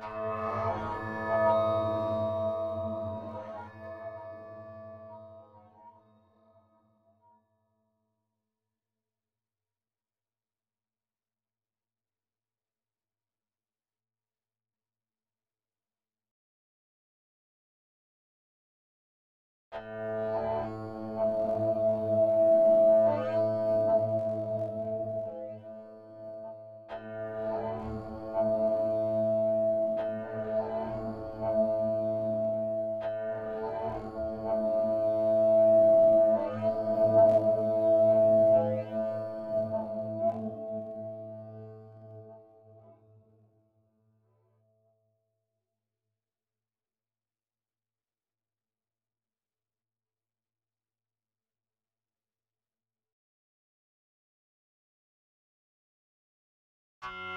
Thank uh you. -huh. you